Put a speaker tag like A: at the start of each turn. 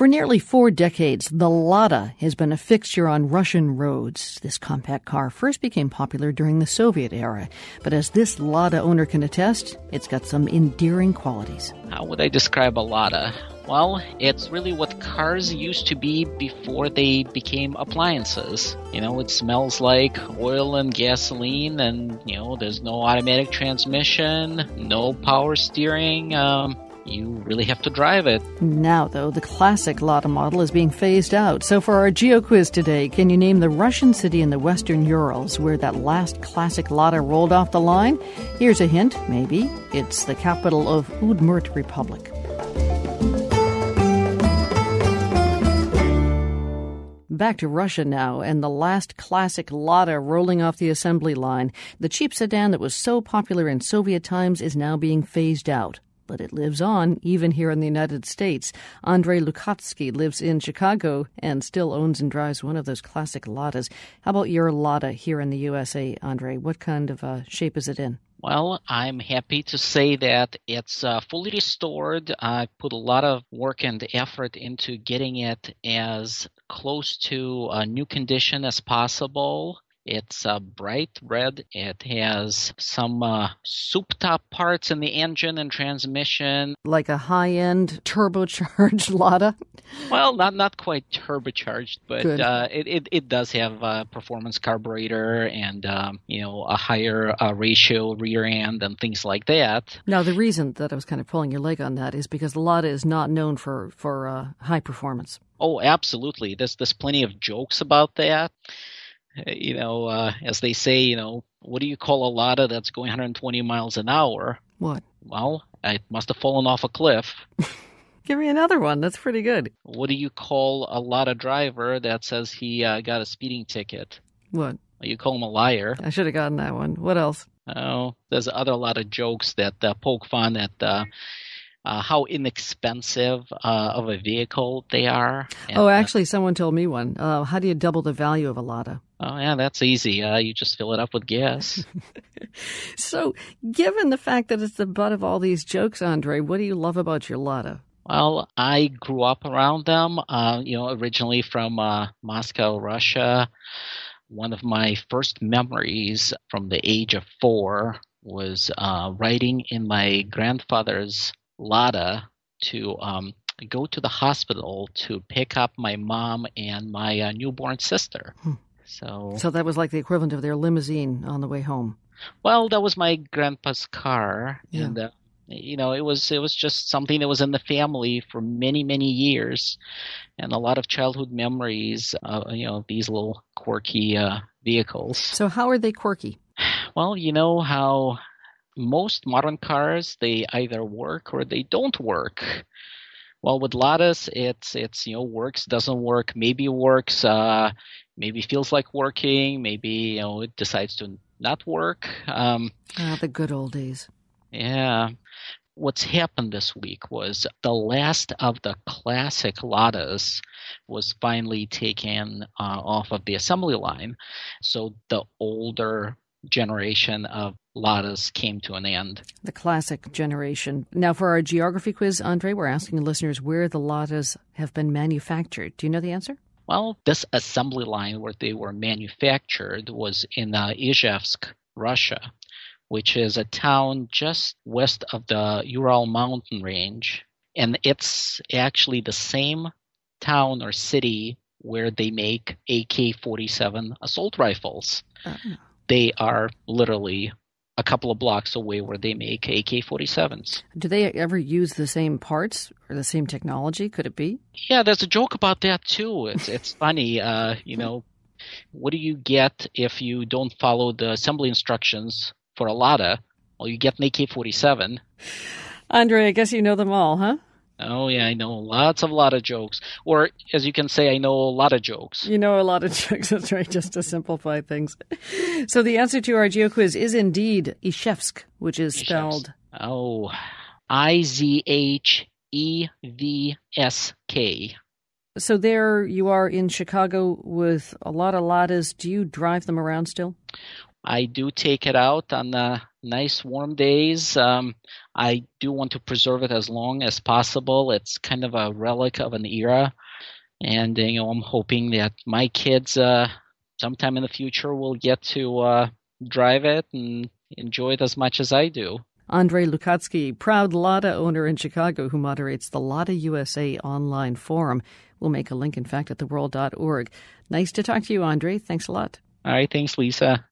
A: For nearly four decades, the Lada has been a fixture on Russian roads. This compact car first became popular during the Soviet era, but as this Lada owner can attest, it's got some endearing qualities.
B: How would I describe a Lada? Well, it's really what cars used to be before they became appliances. You know, it smells like oil and gasoline, and, you know, there's no automatic transmission, no power steering. Um, you really have to drive it.
A: Now, though, the classic Lada model is being phased out. So, for our Geo quiz today, can you name the Russian city in the Western Urals where that last classic Lada rolled off the line? Here's a hint, maybe. It's the capital of Udmurt Republic. Back to Russia now, and the last classic Lada rolling off the assembly line. The cheap sedan that was so popular in Soviet times is now being phased out but it lives on even here in the United States. Andre Lukatsky lives in Chicago and still owns and drives one of those classic Ladas. How about your Lada here in the USA, Andre? What kind of uh, shape is it in?
B: Well, I'm happy to say that it's uh, fully restored. I put a lot of work and effort into getting it as close to a new condition as possible. It's a bright red. It has some uh, soup top parts in the engine and transmission.
A: Like a high end turbocharged Lada?
B: Well, not not quite turbocharged, but uh, it, it, it does have a performance carburetor and um, you know a higher uh, ratio rear end and things like that.
A: Now, the reason that I was kind of pulling your leg on that is because the Lada is not known for for uh, high performance.
B: Oh, absolutely. There's there's plenty of jokes about that. You know, uh, as they say, you know, what do you call a Lada that's going 120 miles an hour?
A: What?
B: Well, it must have fallen off a cliff.
A: Give me another one. That's pretty good.
B: What do you call a Lada driver that says he uh, got a speeding ticket?
A: What?
B: You call him a liar.
A: I should have gotten that one. What else?
B: Oh, there's other lot of jokes that uh, poke fun at uh, uh, how inexpensive uh, of a vehicle they are.
A: And, oh, uh, actually, someone told me one. Uh, how do you double the value of a Lada?
B: Oh, yeah, that's easy. Uh, you just fill it up with gas.
A: so, given the fact that it's the butt of all these jokes, Andre, what do you love about your Lada?
B: Well, I grew up around them. Uh, you know, originally from Moscow, Russia. One of my first memories from the age of four was riding in my grandfather's Lada to um, go to the hospital to pick up my mom and my uh, newborn sister. Hmm. So,
A: so that was like the equivalent of their limousine on the way home.
B: Well, that was my grandpa's car, yeah. and uh, you know, it was it was just something that was in the family for many many years, and a lot of childhood memories. Uh, you know, these little quirky uh, vehicles.
A: So, how are they quirky?
B: Well, you know how most modern cars they either work or they don't work. Well, with Ladas, it's it's you know works doesn't work, maybe works, uh, maybe feels like working, maybe you know it decides to not work. Um,
A: ah, the good old days.
B: Yeah. What's happened this week was the last of the classic Ladas was finally taken uh, off of the assembly line. So the older generation of Ladas came to an end.
A: The classic generation. Now, for our geography quiz, Andre, we're asking listeners where the Ladas have been manufactured. Do you know the answer?
B: Well, this assembly line where they were manufactured was in uh, Izhevsk, Russia, which is a town just west of the Ural mountain range. And it's actually the same town or city where they make AK 47 assault rifles. Oh. They are literally a couple of blocks away where they make AK 47s.
A: Do they ever use the same parts or the same technology? Could it be?
B: Yeah, there's a joke about that too. It's, it's funny. Uh, you know, what do you get if you don't follow the assembly instructions for a Lada? Well, you get an AK 47.
A: Andre, I guess you know them all, huh?
B: Oh yeah, I know lots of lot of jokes. Or as you can say, I know a lot of jokes.
A: You know a lot of jokes. That's right, just to simplify things. So the answer to our geo quiz is indeed Izhevsk, which is spelled
B: Oh, I Z H E V S K.
A: So there you are in Chicago with a lot of Ladas. Do you drive them around still?
B: I do take it out on the nice warm days. Um, I do want to preserve it as long as possible. It's kind of a relic of an era, and you know I'm hoping that my kids uh, sometime in the future will get to uh, drive it and enjoy it as much as I do.
A: Andre Lukatsky, proud Lada owner in Chicago who moderates the Lada USA online forum. We'll make a link, in fact, at theworld.org. Nice to talk to you, Andre. Thanks a lot.
B: All right. Thanks, Lisa.